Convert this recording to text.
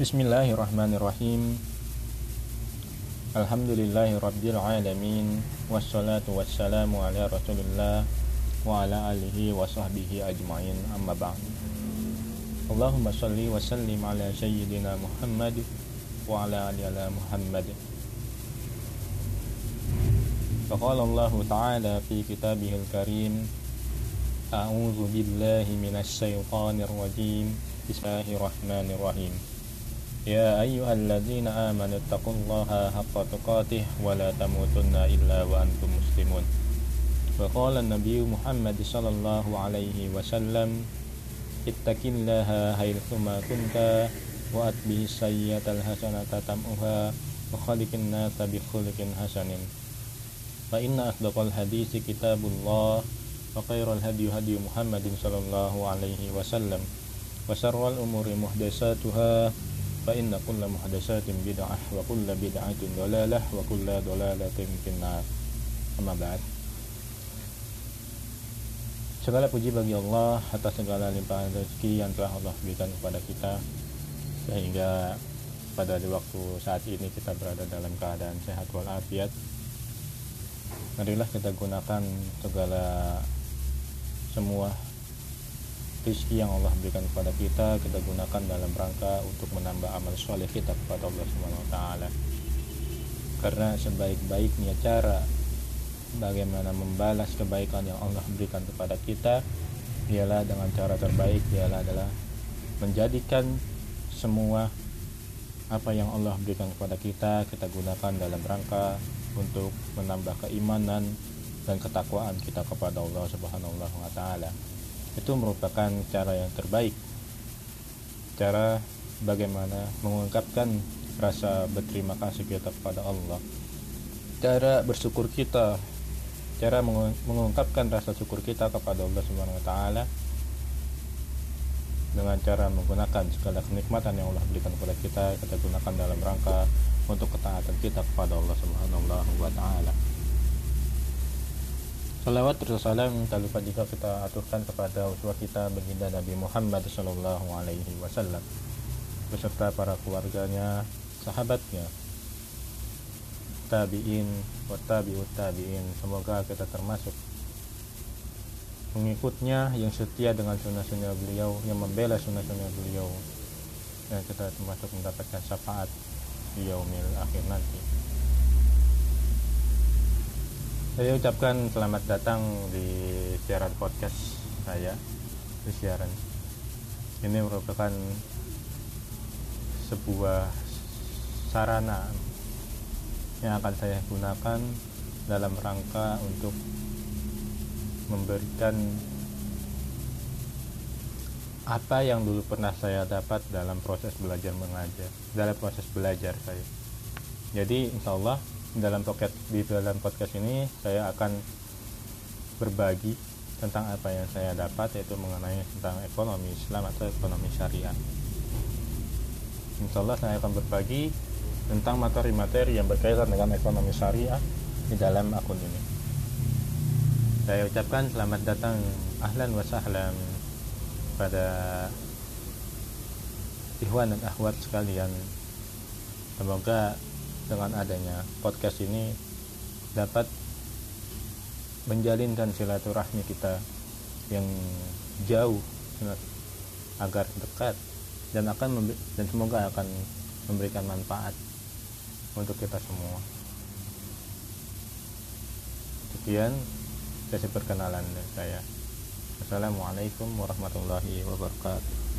Bismillahirrahmanirrahim Alhamdulillahi Rabbil Alamin Wassalatu wassalamu ala Rasulullah Wa ala alihi wa sahbihi ajma'in Amma ba'd Allahumma salli wa sallim ala Sayyidina Muhammad Wa ala ali ala Muhammad فقال الله تعالى في كتابه الكريم أعوذ بالله من الشيطان الرجيم بسم الله الرحمن الرحيم يا أيها الذين آمنوا اتقوا الله حق تقاته ولا تموتن إلا وأنتم مسلمون وقال النبي محمد صلى الله عليه وسلم اتق الله حيثما كنت وأتبه السيئة الحسنة تمؤها وخلق الناس بخلق حسن فإن أصدق الحديث كتاب الله وخير الهدي هدي محمد صلى الله عليه وسلم وشر الأمور محدثاتها فإن كل محدثات بدعة وكل بدعة ضلالة وكل ضلالة في النار أما بعد Segala puji bagi Allah atas segala limpahan rezeki yang telah Allah berikan kepada kita sehingga pada waktu saat ini kita berada dalam keadaan sehat walafiat. Marilah kita gunakan segala semua rezeki yang Allah berikan kepada kita kita gunakan dalam rangka untuk menambah amal soleh kita kepada Allah Subhanahu Taala. Karena sebaik-baiknya cara bagaimana membalas kebaikan yang Allah berikan kepada kita ialah dengan cara terbaik ialah adalah menjadikan semua apa yang Allah berikan kepada kita kita gunakan dalam rangka untuk menambah keimanan dan ketakwaan kita kepada Allah Subhanahu wa taala itu merupakan cara yang terbaik. Cara bagaimana mengungkapkan rasa berterima kasih kita kepada Allah. Cara bersyukur kita. Cara mengungkapkan rasa syukur kita kepada Allah Subhanahu wa taala dengan cara menggunakan segala kenikmatan yang Allah berikan kepada kita kita gunakan dalam rangka untuk ketaatan kita kepada Allah Subhanahu wa taala Salawat salam tak lupa juga kita aturkan kepada uswah kita baginda Nabi Muhammad Sallallahu Alaihi Wasallam beserta para keluarganya, sahabatnya, tabiin, tabiut tabiin. Semoga kita termasuk mengikutnya yang setia dengan sunnah-sunnah beliau, yang membela sunnah-sunnah beliau, dan kita termasuk mendapatkan syafaat di yaumil akhir nanti. Saya ucapkan selamat datang di siaran podcast saya di siaran. Ini merupakan sebuah sarana yang akan saya gunakan dalam rangka untuk memberikan apa yang dulu pernah saya dapat dalam proses belajar mengajar dalam proses belajar saya. Jadi insya Allah dalam podcast di dalam podcast ini saya akan berbagi tentang apa yang saya dapat yaitu mengenai tentang ekonomi Islam atau ekonomi syariah. Insya Allah saya akan berbagi tentang materi-materi yang berkaitan dengan ekonomi syariah di dalam akun ini. Saya ucapkan selamat datang ahlan wa sahlan pada ikhwan dan akhwat sekalian. Semoga dengan adanya podcast ini dapat menjalinkan silaturahmi kita yang jauh agar dekat dan akan dan semoga akan memberikan manfaat untuk kita semua. Sekian sesi perkenalan saya. Assalamualaikum warahmatullahi wabarakatuh.